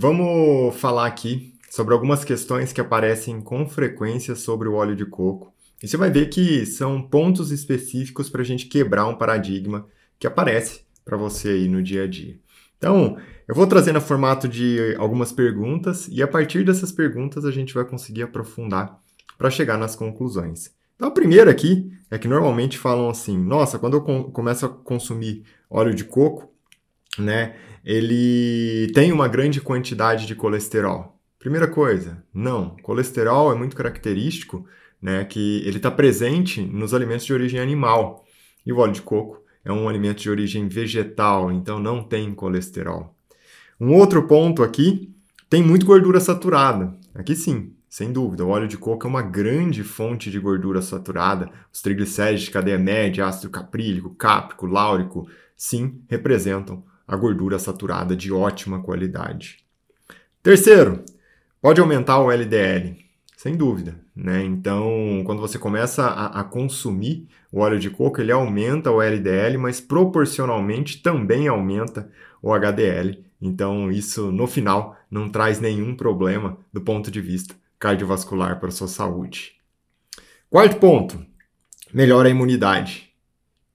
vamos falar aqui sobre algumas questões que aparecem com frequência sobre o óleo de coco. E você vai ver que são pontos específicos para a gente quebrar um paradigma que aparece para você aí no dia a dia. Então, eu vou trazer no formato de algumas perguntas e a partir dessas perguntas a gente vai conseguir aprofundar para chegar nas conclusões. Então, a primeira aqui é que normalmente falam assim: nossa, quando eu começo a consumir óleo de coco, né, ele tem uma grande quantidade de colesterol. Primeira coisa, não. Colesterol é muito característico, né, que ele está presente nos alimentos de origem animal. E o óleo de coco é um alimento de origem vegetal, então não tem colesterol. Um outro ponto aqui, tem muito gordura saturada. Aqui sim, sem dúvida, o óleo de coco é uma grande fonte de gordura saturada. Os triglicéridos de cadeia média, ácido caprílico, cáprico, láurico, sim, representam a gordura saturada de ótima qualidade. Terceiro, pode aumentar o LDL, sem dúvida. Né? Então, quando você começa a, a consumir o óleo de coco, ele aumenta o LDL, mas proporcionalmente também aumenta o HDL. Então, isso no final não traz nenhum problema do ponto de vista cardiovascular para a sua saúde. Quarto ponto, melhora a imunidade.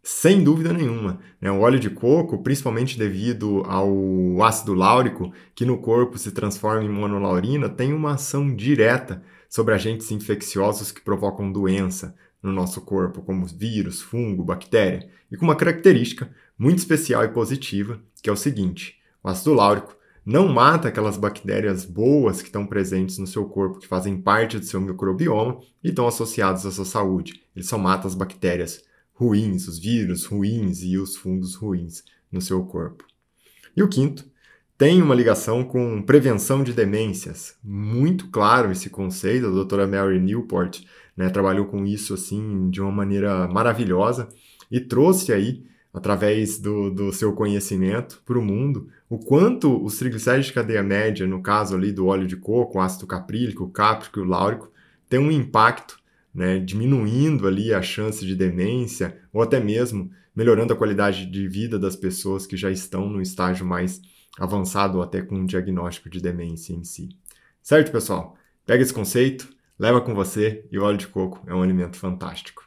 Sem dúvida nenhuma. Né? O óleo de coco, principalmente devido ao ácido láurico, que no corpo se transforma em monolaurina, tem uma ação direta sobre agentes infecciosos que provocam doença no nosso corpo, como vírus, fungo, bactéria, e com uma característica muito especial e positiva, que é o seguinte: o ácido láurico não mata aquelas bactérias boas que estão presentes no seu corpo, que fazem parte do seu microbioma e estão associadas à sua saúde. Ele só mata as bactérias ruins, os vírus ruins e os fungos ruins no seu corpo. E o quinto, tem uma ligação com prevenção de demências. Muito claro esse conceito, a doutora Mary Newport né, trabalhou com isso assim de uma maneira maravilhosa e trouxe aí através do, do seu conhecimento para o mundo, o quanto os triglicéridos de cadeia média, no caso ali do óleo de coco, ácido caprílico, cáprico e láurico, tem um impacto, né, diminuindo ali a chance de demência ou até mesmo melhorando a qualidade de vida das pessoas que já estão no estágio mais avançado ou até com um diagnóstico de demência em si. Certo, pessoal? Pega esse conceito, leva com você e o óleo de coco é um alimento fantástico.